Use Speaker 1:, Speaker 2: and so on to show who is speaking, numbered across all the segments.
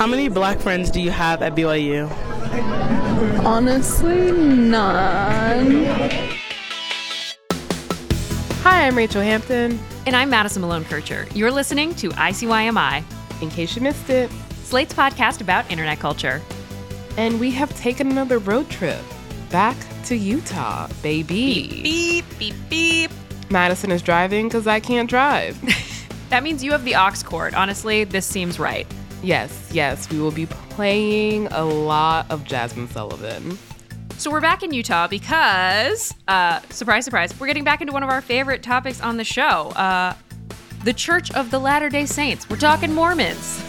Speaker 1: How many black friends do you have at BYU?
Speaker 2: Honestly, none.
Speaker 1: Hi, I'm Rachel Hampton.
Speaker 3: And I'm Madison Malone Kircher. You're listening to ICYMI,
Speaker 1: In case you missed it,
Speaker 3: Slate's podcast about internet culture.
Speaker 1: and we have taken another road trip back to Utah, baby.
Speaker 3: Beep, beep, beep.
Speaker 1: Madison is driving because I can't drive.
Speaker 3: That means you have the aux cord. Honestly, this seems right.
Speaker 1: Yes, yes, we will be playing a lot of Jazmine Sullivan.
Speaker 3: So we're back in Utah because, uh, surprise, surprise, we're getting back into one of our favorite topics on the show uh, the Church of the Latter day Saints. We're talking Mormons.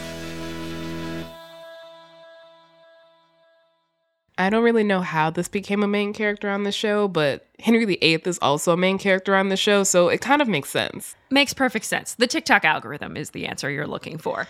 Speaker 1: I don't really know how this became a main character on the show, but Henry VIII is also a main character on the show, so it kind of makes sense.
Speaker 3: Makes perfect sense. The TikTok algorithm is the answer you're looking for.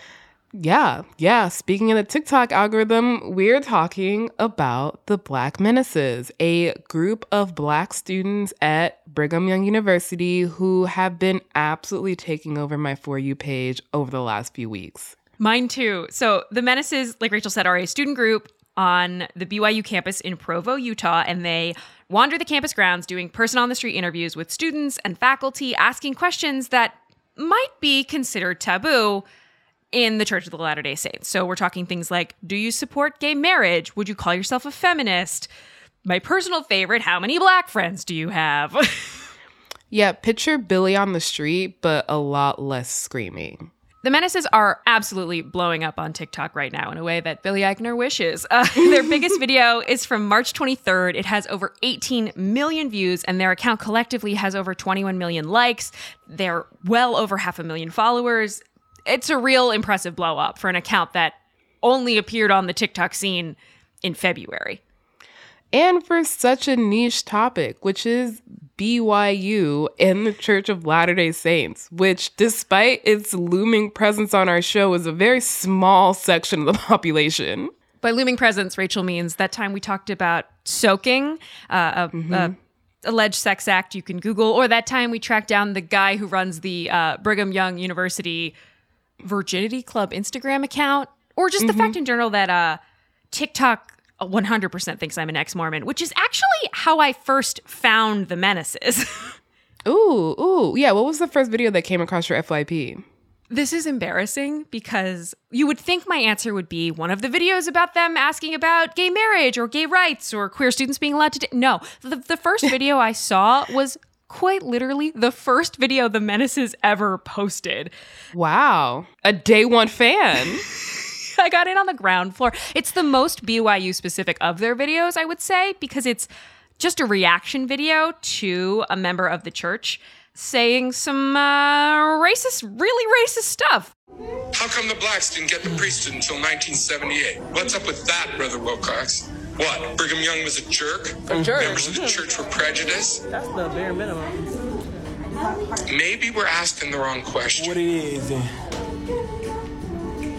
Speaker 1: Yeah, yeah. Speaking of the TikTok algorithm, we're talking about the Black Menaces, a group of Black students at Brigham Young University who have been absolutely taking over my For You page over the last few weeks.
Speaker 3: Mine too. So the Menaces, like Rachel said, are a student group on the BYU campus in Provo, Utah, and they wander the campus grounds doing person on the street interviews with students and faculty, asking questions that might be considered taboo in the Church of the Latter day Saints. So we're talking things like Do you support gay marriage? Would you call yourself a feminist? My personal favorite, how many black friends do you have?
Speaker 1: Yeah, picture Billy on the street, but a lot less screaming.
Speaker 3: The Menaces are absolutely blowing up on TikTok right now in a way that Billy Eichner wishes. Uh, their biggest video is from March 23rd. It has over 18 million views, and their account collectively has over 21 million likes. They're well over half a million followers. It's a real impressive blow up for an account that only appeared on the TikTok scene in February.
Speaker 1: And for such a niche topic, which is BYU and the Church of Latter day Saints, which, despite its looming presence on our show, is a very small section of the population.
Speaker 3: By looming presence, Rachel means that time we talked about soaking, uh, a, a alleged sex act you can Google, or that time we tracked down the guy who runs the uh, Brigham Young University Virginity Club Instagram account, or just the fact in general that uh, TikTok 100% thinks I'm an ex Mormon, which is actually how I first found the menaces.
Speaker 1: Ooh, ooh. Yeah, what was the first video that came across your FYP?
Speaker 3: This is embarrassing because you would think my answer would be one of the videos about them asking about gay marriage or gay rights or queer students being allowed to. D- no, the, the first video I saw was quite literally the first video the Menaces ever posted.
Speaker 1: Wow. A day one fan.
Speaker 3: I got in on the ground floor. It's the most BYU specific of their videos, I would say, because it's just a reaction video to a member of the church saying some uh, racist, really racist stuff.
Speaker 4: How come the blacks didn't get the priesthood until 1978? What's up with that, Brother Wilcox? What? Brigham Young was a jerk? Members of the mm-hmm. church were prejudiced?
Speaker 5: That's the bare minimum.
Speaker 4: Maybe we're asking the wrong question.
Speaker 5: What it is, then.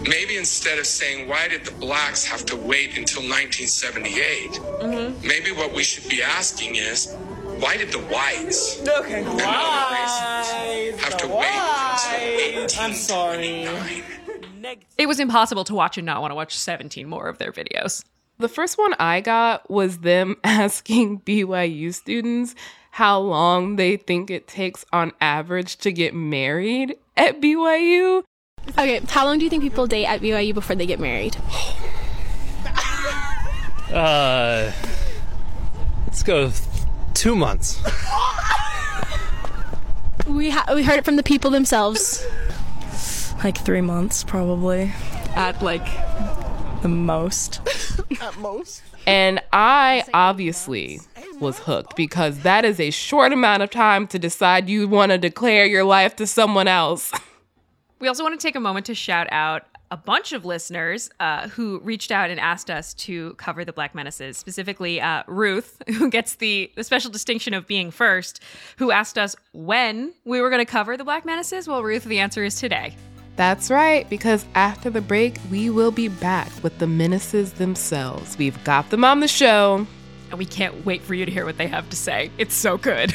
Speaker 4: Maybe instead of saying, why did the blacks have to wait until 1978? Mm-hmm. Maybe what we should be asking is, why did the whites
Speaker 5: Okay.
Speaker 4: and other races have to
Speaker 5: Why?
Speaker 4: wait until
Speaker 5: I'm sorry.
Speaker 3: It was impossible to watch and not want to watch 17 more of their videos.
Speaker 1: The first one I got was them asking BYU students how long they think it takes on average to get married at BYU.
Speaker 2: Okay, how long do you think people date at BYU before they get married?
Speaker 6: Uh, let's go two months.
Speaker 2: We ha- we heard it from the people themselves.
Speaker 7: like three months probably
Speaker 2: At like
Speaker 7: the most
Speaker 1: And I obviously was hooked because that is a short amount of time to decide you want to declare your life to someone else.
Speaker 3: We also want to take a moment to shout out a bunch of listeners uh, who reached out and asked us to cover the Black Menaces, specifically uh, Ruth, who gets the, the special distinction of being first, who asked us when we were going to cover the Black Menaces. Well, Ruth, the answer is today.
Speaker 1: That's right, because after the break, we will be back with the menaces themselves. We've got them on the show.
Speaker 3: And we can't wait for you to hear what they have to say. It's so good.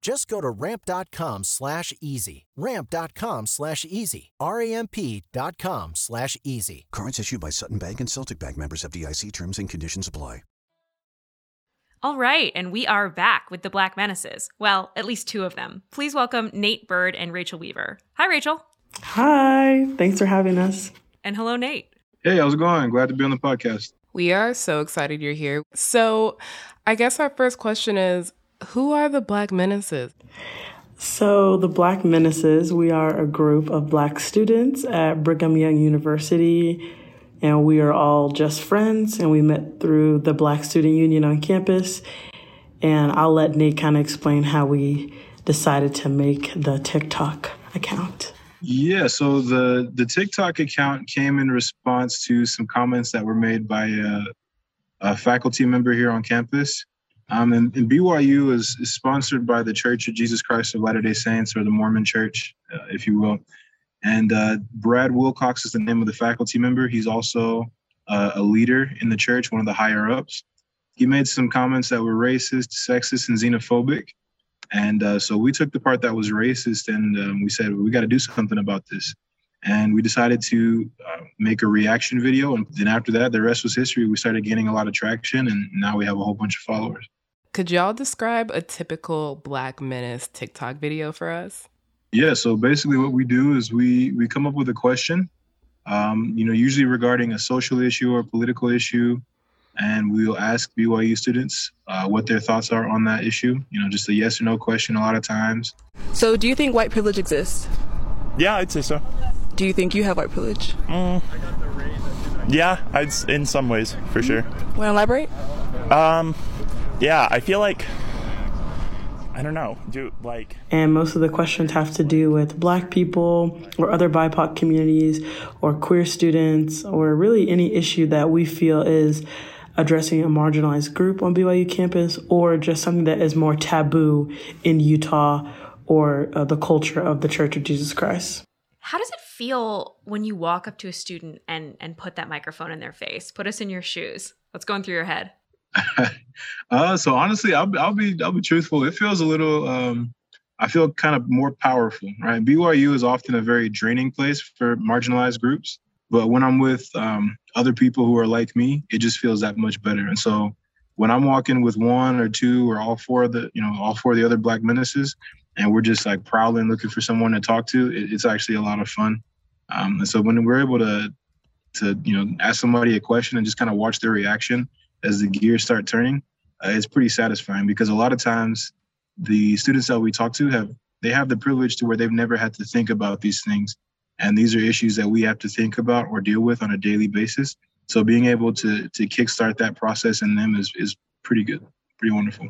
Speaker 8: Just go to ramp.com slash easy. Ramp.com slash easy. R-A-M-P.com slash easy.
Speaker 9: Cards issued by Sutton Bank and Celtic Bank members FDIC terms and conditions apply.
Speaker 3: All right, and we are back with the Black Menaces. Well, at least two of them. Please welcome Nate Bird and Rachel Weaver. Hi, Rachel.
Speaker 7: Hi, thanks for having us.
Speaker 3: And hello, Nate.
Speaker 10: Hey, how's it going? Glad to be on the podcast.
Speaker 1: We are so excited you're here. So, I guess our first question is who are the Black Menaces?
Speaker 7: So, the Black Menaces, we are a group of Black students at Brigham Young University, and we are all just friends, and we met through the Black Student Union on campus. And I'll let Nate kind of explain how we decided to make the TikTok account.
Speaker 10: Yeah, so the the TikTok account came in response to some comments that were made by a, a faculty member here on campus. Um, and, and, BYU is, is, sponsored by the Church of Jesus Christ of Latter Day Saints, or the Mormon Church, uh, if you will. And uh, Brad Wilcox is the name of the faculty member. He's also uh, a leader in the church, one of the higher ups. He made some comments that were racist, sexist, and xenophobic. And uh, so we took the part that was racist and um, we said, we got to do something about this. And we decided to uh, make a reaction video. And then after that, the rest was history. We started gaining a lot of traction, and now we have a whole bunch of followers.
Speaker 1: Could y'all describe a typical Black Menace TikTok video for us?
Speaker 10: Yeah, so basically what we do is we we come up with a question, um, you know, usually regarding a social issue or political issue, and we will ask BYU students uh, what their thoughts are on that issue. You know, just a yes or no question a lot of times.
Speaker 11: So, do you think white privilege exists?
Speaker 12: Yeah, I'd say so.
Speaker 11: Do you think you have white privilege?
Speaker 12: Mm. Yeah, I'd in some ways for sure.
Speaker 11: Want to elaborate?
Speaker 12: Um, yeah, I feel like I don't know, do like.
Speaker 7: And most of the questions have to do with Black people or other BIPOC communities or queer students or really any issue that we feel is addressing a marginalized group on BYU campus or just something that is more taboo in Utah or uh, the culture of the Church of Jesus Christ.
Speaker 3: How does it feel when you walk up to a student and and put that microphone in their face? Put us in your shoes. What's going through your head?
Speaker 10: uh, so honestly, I'll, I'll be I'll be truthful. It feels a little. Um, I feel kind of more powerful, right? BYU is often a very draining place for marginalized groups, but when I'm with um, other people who are like me, it just feels that much better. And so when I'm walking with one or two or all four of the, you know, all four of the other black menaces, and we're just like prowling looking for someone to talk to, it, it's actually a lot of fun. Um, and so when we're able to to you know ask somebody a question and just kind of watch their reaction as the gears start turning, uh, it's pretty satisfying because a lot of times the students that we talk to have they have the privilege to where they've never had to think about these things and these are issues that we have to think about or deal with on a daily basis. So being able to to kickstart that process in them is is pretty good, pretty wonderful.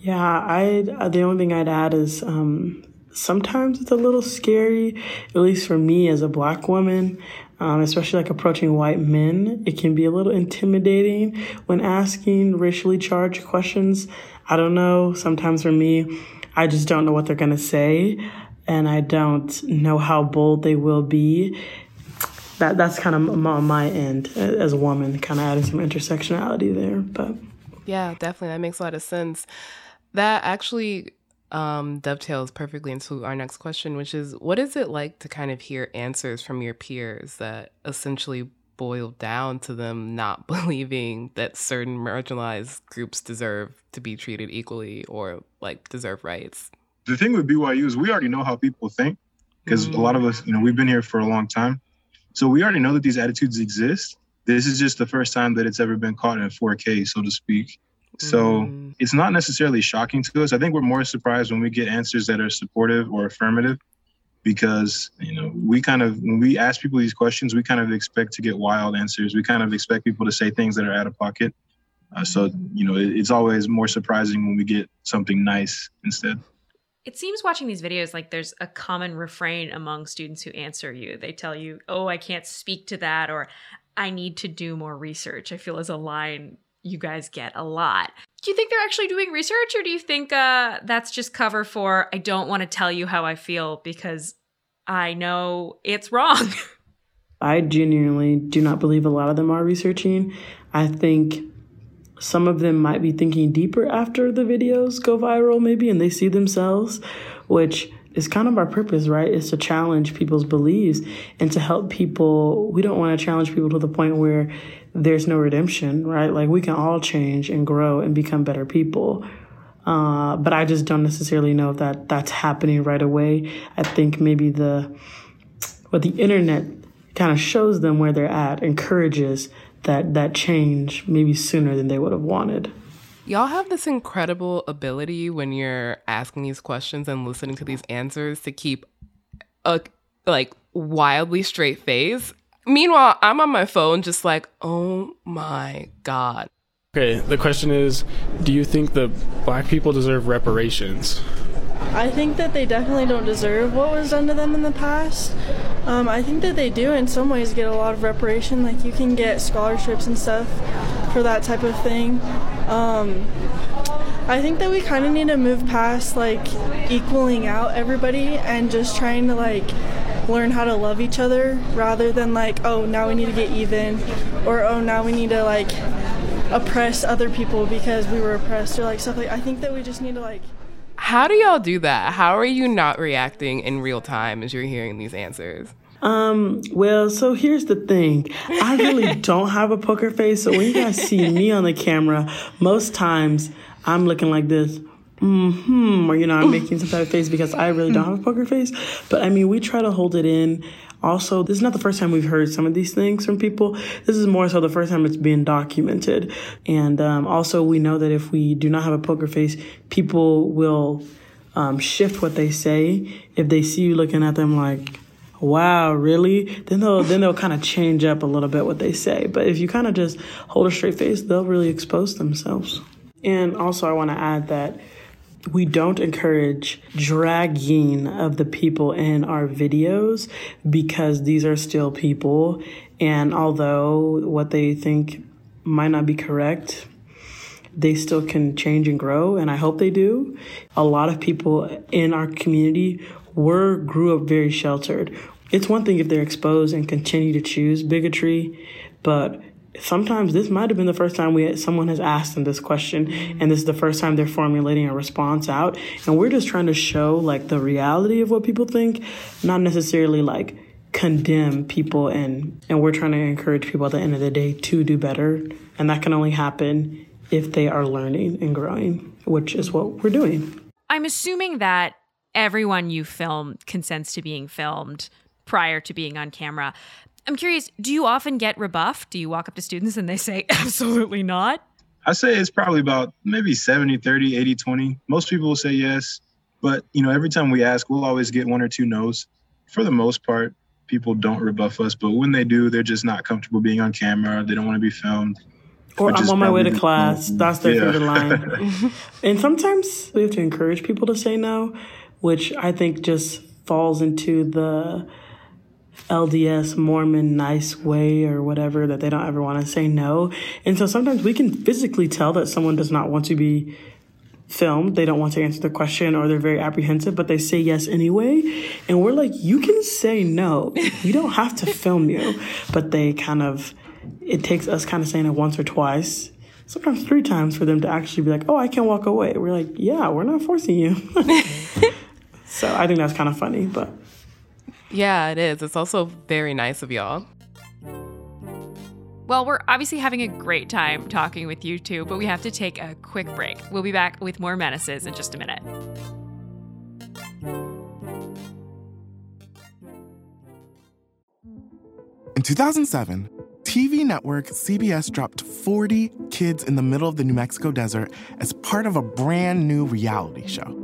Speaker 7: Yeah, I the only thing I'd add is um, sometimes it's a little scary, at least for me as a black woman, um, especially like approaching white men. It can be a little intimidating when asking racially charged questions. I don't know. Sometimes for me, I just don't know what they're going to say, and I don't know how bold they will be. That that's kind of on my end as a woman, kind of adding some intersectionality there. But
Speaker 1: yeah, definitely, that makes a lot of sense. That actually um, dovetails perfectly into our next question, which is what is it like to kind of hear answers from your peers that essentially boil down to them not believing that certain marginalized groups deserve to be treated equally or like deserve rights?
Speaker 10: The thing with BYU is we already know how people think because mm-hmm. a lot of us, you know, we've been here for a long time. So we already know that these attitudes exist. This is just the first time that it's ever been caught in 4K, so to speak. So mm. it's not necessarily shocking to us. I think we're more surprised when we get answers that are supportive or affirmative because, you know, we kind of, when we ask people these questions, we kind of expect to get wild answers. We kind of expect people to say things that are out of pocket. Uh, so, you know, it, it's always more surprising when we get something nice instead.
Speaker 3: It seems watching these videos like there's a common refrain among students who answer you. They tell you, oh, I can't speak to that, or I need to do more research. I feel as a line you guys get a lot. Do you think they're actually doing research or do you think uh, that's just cover for I don't want to tell you how I feel because I know it's wrong?
Speaker 7: I genuinely do not believe a lot of them are researching. I think some of them might be thinking deeper after the videos go viral, maybe, and they see themselves, which is kind of our purpose, right? Is to challenge people's beliefs and to help people. We don't want to challenge people to the point where there's no redemption, right? Like we can all change and grow and become better people. Uh, but I just don't necessarily know if that that's happening right away. I think maybe the what the internet kind of shows them where they're at, encourages that that change maybe sooner than they would have wanted.
Speaker 1: Y'all have this incredible ability when you're asking these questions and listening to these answers to keep a like wildly straight face Meanwhile, I'm on my phone just like, oh my God.
Speaker 13: Okay, the question is Do you think that black people deserve reparations?
Speaker 14: I think that they definitely don't deserve what was done to them in the past. Um, I think that they do, in some ways, get a lot of reparation. Like, you can get scholarships and stuff for that type of thing. Um, I think that we kind of need to move past like equaling out everybody and just trying to like learn how to love each other rather than like, oh, now we need to get even or oh, now we need to like oppress other people because we were oppressed or like stuff like I think that we just need to like
Speaker 1: How do y'all do that? How are you not reacting in real time as you're hearing these answers?
Speaker 7: Um, well, so here's the thing. I really don't have a poker face, so when you guys see me on the camera, most times I'm looking like this hmm, or you know, I'm making some type of face because I really don't have a poker face. But I mean, we try to hold it in. Also, this is not the first time we've heard some of these things from people. This is more so the first time it's being documented. And um, also, we know that if we do not have a poker face, people will um, shift what they say. If they see you looking at them like, wow, really? Then they'll then they'll kind of change up a little bit what they say. But if you kind of just hold a straight face, they'll really expose themselves. And also, I want to add that we don't encourage dragging of the people in our videos because these are still people. And although what they think might not be correct, they still can change and grow. And I hope they do. A lot of people in our community were, grew up very sheltered. It's one thing if they're exposed and continue to choose bigotry, but sometimes this might have been the first time we had, someone has asked them this question and this is the first time they're formulating a response out. And we're just trying to show like the reality of what people think not necessarily like condemn people and and we're trying to encourage people at the end of the day to do better. And that can only happen if they are learning and growing which is what we're doing.
Speaker 3: I'm assuming that everyone you film consents to being filmed prior to being on camera I'm curious, do you often get rebuffed? Do you walk up to students and they say, absolutely not?
Speaker 10: I say it's probably about maybe 70, 30, 80, 20. Most people will say yes. But, you know, every time we ask, we'll always get one or two no's for the most part. people don't rebuff us, but when they do, they're just not comfortable being on camera. They don't want to be filmed.
Speaker 7: Or I'm on my way to
Speaker 10: probably-
Speaker 7: class. That's their
Speaker 10: Yeah.
Speaker 7: favorite line. and sometimes we have to encourage people to say no, which I think just falls into the LDS Mormon nice way or whatever that they don't ever want to say no. And so sometimes we can physically tell that someone does not want to be filmed. They don't want to answer the question or they're very apprehensive, but they say yes anyway. And we're like, you can say no. You don't have to film you. But they kind of, it takes us kind of saying it once or twice, sometimes three times for them to actually be like, oh, I can walk away. We're like, yeah, we're not forcing you. so I think that's kind of funny, but.
Speaker 1: Yeah, it is. It's also very nice of y'all.
Speaker 3: Well, we're obviously having a great time talking with you two, but we have to take a quick break. We'll be back with more menaces in just a minute.
Speaker 15: In 2007, TV network CBS dropped 40 kids in the middle of the New Mexico desert as part of a brand new reality show.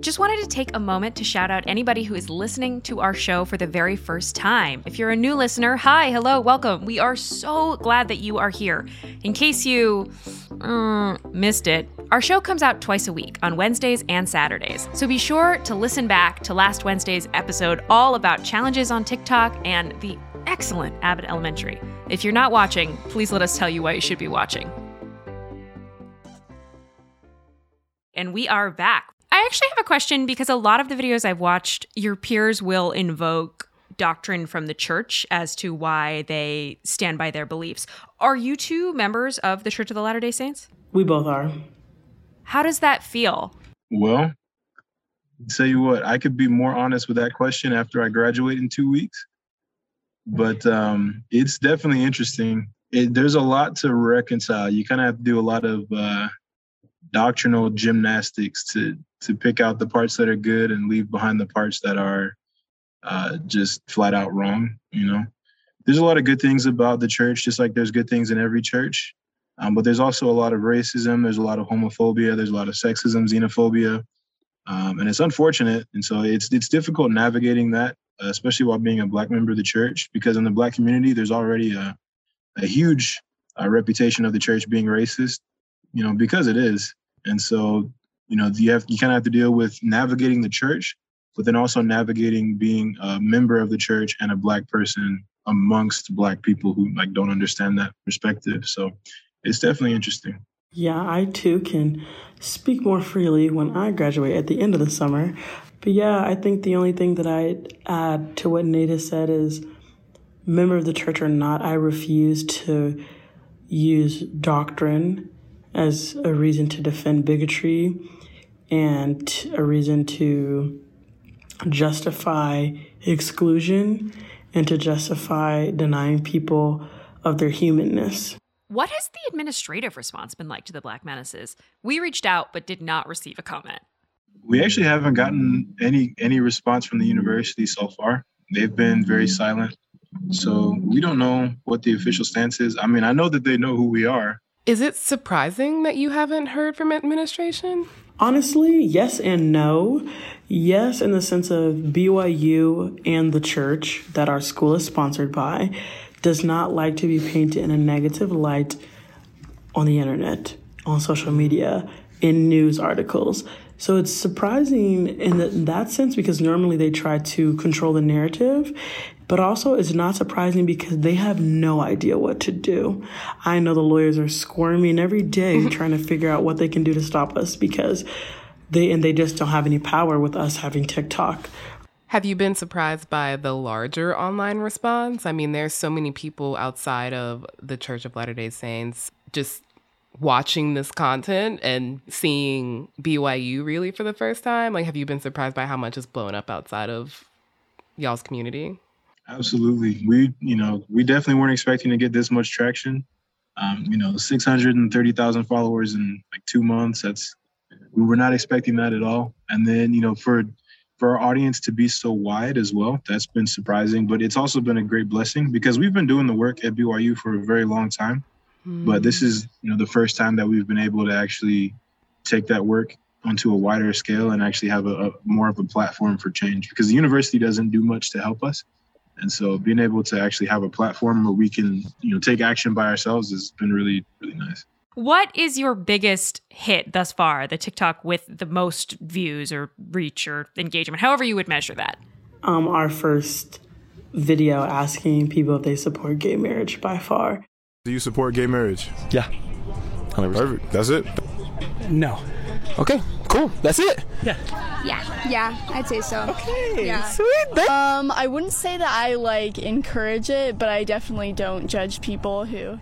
Speaker 3: Just wanted to take a moment to shout out anybody who is listening to our show for the very first time. If you're a new listener, hi, hello, welcome. We are so glad that you are here. In case you mm, missed it, our show comes out twice a week on Wednesdays and Saturdays. So be sure to listen back to last Wednesday's episode all about challenges on TikTok and the excellent Abbott Elementary. If you're not watching, please let us tell you why you should be watching. And we are back. I actually have a question because a lot of the videos I've watched, your peers will invoke doctrine from the church as to why they stand by their beliefs. Are you two members of the Church of the Latter day Saints?
Speaker 7: We both are.
Speaker 3: How does that feel?
Speaker 10: Well, tell you what, I could be more honest with that question after I graduate in two weeks. But um, it's definitely interesting. It, there's a lot to reconcile. You kind of have to do a lot of uh, doctrinal gymnastics to to pick out the parts that are good and leave behind the parts that are uh, just flat out wrong. You know, there's a lot of good things about the church, just like there's good things in every church. Um, but there's also a lot of racism. There's a lot of homophobia. There's a lot of sexism, xenophobia, um, and it's unfortunate. And so it's it's difficult navigating that, uh, especially while being a black member of the church, because in the black community there's already a a huge uh, reputation of the church being racist. You know, because it is. And so you know you have you kind of have to deal with navigating the church, but then also navigating being a member of the church and a black person amongst black people who like don't understand that perspective. So it's definitely interesting.
Speaker 7: Yeah, I too can speak more freely when I graduate at the end of the summer. But yeah, I think the only thing that I'd add to what Nate said is member of the church or not, I refuse to use doctrine as a reason to defend bigotry and a reason to justify exclusion and to justify denying people of their humanness.
Speaker 3: What has the administrative response been like to the Black Menaces? We reached out but did not receive a comment.
Speaker 10: We actually haven't gotten any any response from the university so far. They've been very silent. So we don't know what the official stance is. I mean, I know that they know who we are.
Speaker 1: Is it surprising that you haven't heard from administration?
Speaker 7: Honestly, yes and no. Yes, in the sense of BYU and the church that our school is sponsored by does not like to be painted in a negative light on the internet, on social media, in news articles. So it's surprising in that, in that sense because normally they try to control the narrative, but also it's not surprising because they have no idea what to do. I know the lawyers are squirming every day trying to figure out what they can do to stop us because they and they just don't have any power with us having TikTok.
Speaker 1: Have you been surprised by the larger online response? I mean, there's so many people outside of the Church of Latter day Saints just watching this content and seeing BYU really for the first time. Like, have you been surprised by how much is blown up outside of y'all's community?
Speaker 10: Absolutely. We, you know, we definitely weren't expecting to get this much traction. Um, you know, 630,000 followers in like two months. That's, we were not expecting that at all. And then, you know, for, for our audience to be so wide as well, that's been surprising, but it's also been a great blessing because we've been doing the work at BYU for a very long time. Mm. But this is, you know, the first time that we've been able to actually take that work onto a wider scale and actually have a, a more of a platform for change because the university doesn't do much to help us and so being able to actually have a platform where we can, you know, take action by ourselves has been really, really nice.
Speaker 3: What is your biggest hit thus far, the TikTok with the most views or reach or engagement, however you would measure that?
Speaker 7: Um, our first video asking people if they support gay marriage by far.
Speaker 16: Do you support gay marriage?
Speaker 17: Yeah. 100%.
Speaker 16: Perfect. That's it?
Speaker 17: No. Okay, cool. That's it.
Speaker 18: Yeah. Yeah. Yeah, I'd say so.
Speaker 11: Okay.
Speaker 18: Yeah.
Speaker 11: Sweet. Um, I wouldn't say that I like encourage it, but I definitely don't judge people who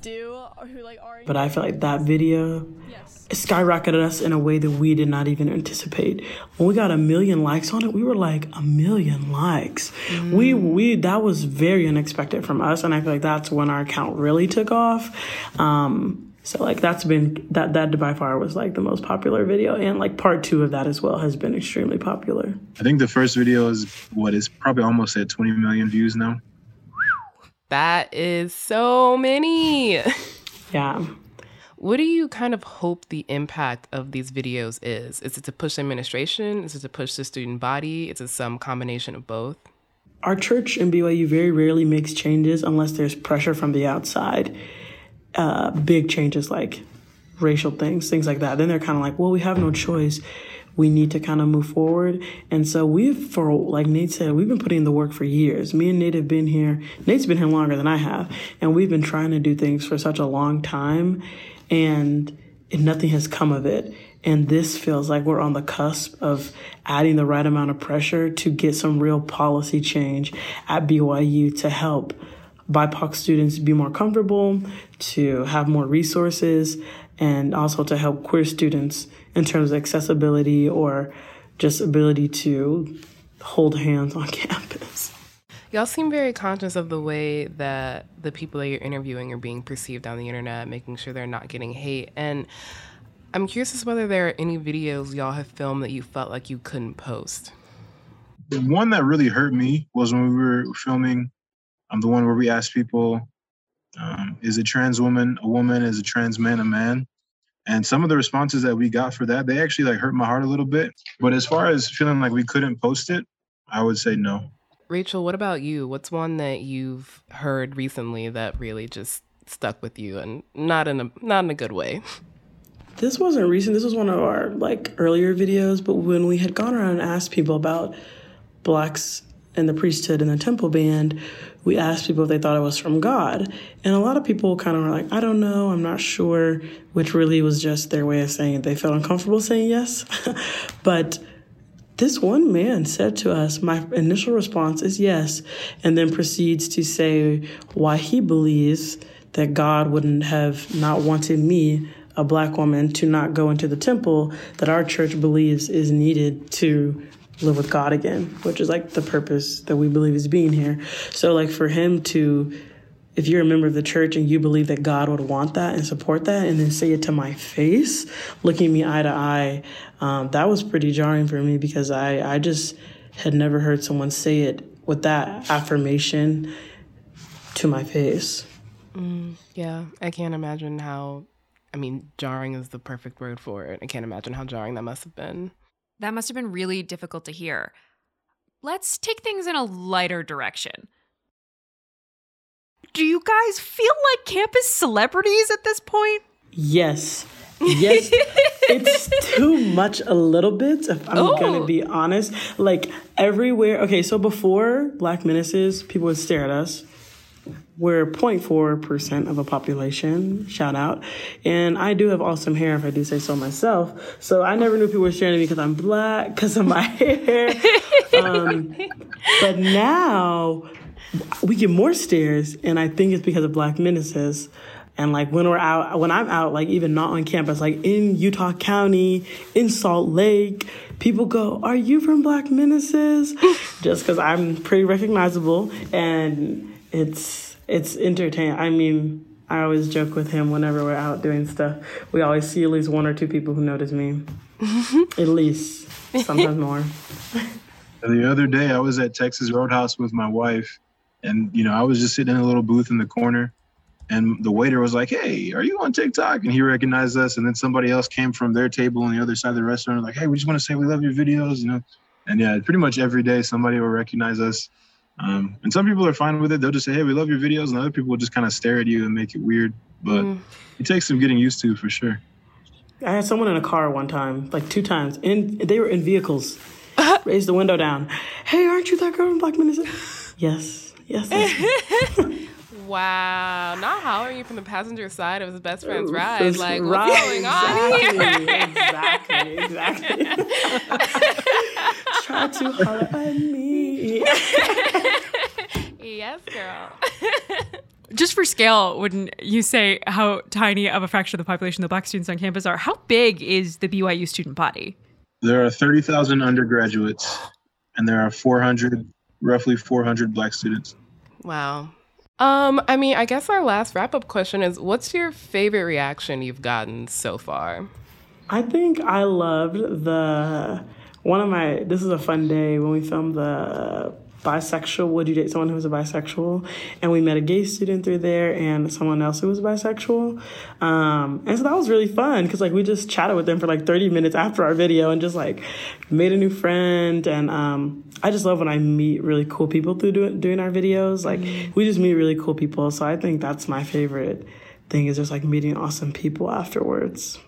Speaker 11: do or who like are.
Speaker 7: But I feel like that video yes. skyrocketed us in a way that we did not even anticipate. When we got a million likes on it, we were like a million likes. Mm. We we that was very unexpected from us, and I feel like that's when our account really took off. Um, so like that's been that that by far was like the most popular video, and like part two of that as well has been extremely popular.
Speaker 10: I think the first video is what is probably almost at 20 million views now.
Speaker 1: That is so many.
Speaker 7: Yeah.
Speaker 1: What do you kind of hope the impact of these videos is? Is it to push administration? Is it to push the student body? Is it some combination of both?
Speaker 7: Our church in BYU very rarely makes changes unless there's pressure from the outside uh, big changes like racial things, things like that. Then they're kind of like, well, we have no choice. We need to kind of move forward. And so we've, for like Nate said, we've been putting in the work for years. Me and Nate have been here. Nate's been here longer than I have. And we've been trying to do things for such a long time. And nothing has come of it. And this feels like we're on the cusp of adding the right amount of pressure to get some real policy change at BYU to help BIPOC students be more comfortable, to have more resources, and also to help queer students in terms of accessibility or just ability to hold hands on campus.
Speaker 1: Y'all seem very conscious of the way that the people that you're interviewing are being perceived on the internet, making sure they're not getting hate. And I'm curious as whether there are any videos y'all have filmed that you felt like you couldn't post.
Speaker 10: The one that really hurt me was when we were filming I'm the one where we ask people, um, is a trans woman a woman? Is a trans man a man? And some of the responses that we got for that, they actually like hurt my heart a little bit. But as far as feeling like we couldn't post it, I would say no.
Speaker 1: Rachel, what about you? What's one that you've heard recently that really just stuck with you and not in a not in a good way?
Speaker 7: This wasn't recent. This was one of our like earlier videos, but when we had gone around and asked people about blacks and the priesthood and the temple band, we asked people if they thought it was from God. And a lot of people kind of were like, I don't know, I'm not sure, which really was just their way of saying they felt uncomfortable saying yes. but this one man said to us, My initial response is yes, and then proceeds to say why he believes that God wouldn't have not wanted me, a black woman, to not go into the temple that our church believes is needed to live with God again, which is like the purpose that we believe is being here. So, like, for him to, if you're a member of the church and you believe that God would want that and support that, and then say it to my face, looking me eye to eye, um, that was pretty jarring for me because I, I just had never heard someone say it with that affirmation to my face.
Speaker 1: Mm, yeah, I can't imagine how. I mean, jarring is the perfect word for it. I can't imagine how jarring that must have been.
Speaker 3: That must have been really difficult to hear. Let's take things in a lighter direction. Do you guys feel like campus celebrities at this point?
Speaker 7: Yes. Yes. it's too much a little bit, if I'm oh. going to be honest. Like everywhere. Okay, so before Black Menaces, people would stare at us we're 0.4% of a population, shout out. And I do have awesome hair, if I do say so myself. So I never knew people were staring at me because I'm black, because of my hair. um, but now we get more stares, and I think it's because of Black Menaces. And like when we're out, when I'm out, like even not on campus, like in Utah County, in Salt Lake, people go, Are you from Black Menaces? Just because I'm pretty recognizable. And it's, it's entertaining. I mean, I always joke with him whenever we're out doing stuff. We always see at least one or two people who notice me. at least, sometimes more.
Speaker 10: The other day, I was at Texas Roadhouse with my wife, and you know, I was just sitting in a little booth in the corner, and the waiter was like, "Hey, are you on TikTok?" And he recognized us, and then somebody else came from their table on the other side of the restaurant, like, "Hey, we just want to say we love your videos," you know. And yeah, pretty much every day somebody will recognize us. Um, and some people are fine with it; they'll just say, "Hey, we love your videos," and other people will just kind of stare at you and make it weird. But
Speaker 7: Mm.
Speaker 10: it takes some getting used to for sure.
Speaker 7: I had someone in a car one time, like two times, and they were in vehicles. Raised the window down. Hey, aren't you that girl in Black Menace? yes, yes. yes.
Speaker 1: Wow, not hollering you from the passenger side of his best friend's ride.
Speaker 7: That's
Speaker 1: Like,
Speaker 7: right,
Speaker 1: what's going on here?
Speaker 7: exactly, exactly. Try to holler at me.
Speaker 1: yes, girl.
Speaker 3: Just for scale, when you say how tiny of a fraction of the population the black students on campus are, how big is the BYU student body?
Speaker 10: There are 30,000 undergraduates, and there are 400, roughly 400 black students.
Speaker 1: Wow. Um, I mean, I guess our last wrap up question is what's your favorite reaction you've gotten so far?
Speaker 7: I think I loved the one of my. This is a fun day when we filmed the bisexual. Would you date someone who was a bisexual? And we met a gay student through there and someone else who was bisexual. Um, and so that was really fun because like we just chatted with them for like 30 minutes after our video and just like made a new friend. And um, I just love when I meet really cool people through doing, doing our videos. Like we just meet really cool people. So I think that's my favorite thing is just like meeting awesome people afterwards.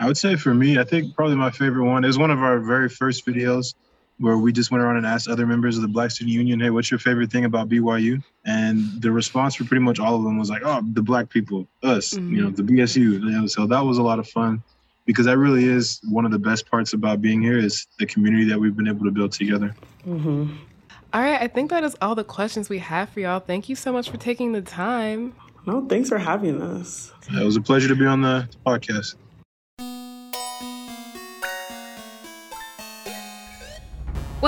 Speaker 10: I would say for me, I think probably my favorite one is one of our very first videos where we just went around and asked other members of the Black Student Union, hey, what's your favorite thing about BYU? And the response for pretty much all of them was like, oh, the black people, us, you know, the BSU. You know, so that was a lot of fun because that really is one of the best parts about being here is the community that we've been able to build together.
Speaker 7: Mm-hmm.
Speaker 1: All right, I think that is all the questions we have for y'all. Thank you so much for taking the time.
Speaker 7: No, thanks for having us.
Speaker 10: It was a pleasure to be on the podcast.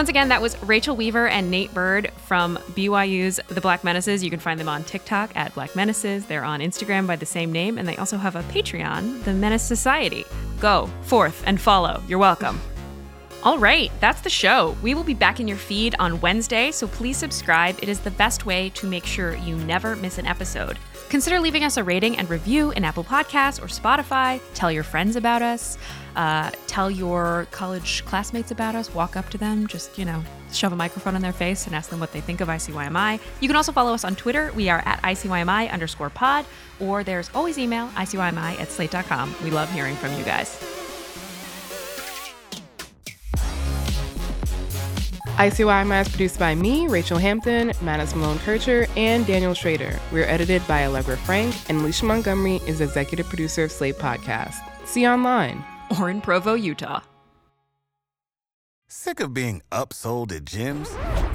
Speaker 3: Once again, that was Rachel Weaver and Nate Bird from BYU's The Black Menaces. You can find them on TikTok at Black Menaces. They're on Instagram by the same name, and they also have a Patreon, The Menace Society. Go forth and follow. You're welcome. All right, that's the show. We will be back in your feed on Wednesday, so please subscribe. It is the best way to make sure you never miss an episode. Consider leaving us a rating and review in Apple Podcasts or Spotify. Tell your friends about us. Uh, tell your college classmates about us. Walk up to them, just, you know, shove a microphone in their face and ask them what they think of ICYMI. You can also follow us on Twitter. We are at ICYMI underscore pod, or there's always email, ICYMI at slate.com. We love hearing from you guys.
Speaker 1: ICYMI is produced by me, Rachel Hampton, Madison Malone Kircher, and Daniel Schrader. We're edited by Allegra Frank, and Alicia Montgomery is executive producer of Slate Podcast. See you online.
Speaker 3: Or in Provo, Utah.
Speaker 19: Sick of being upsold at gyms?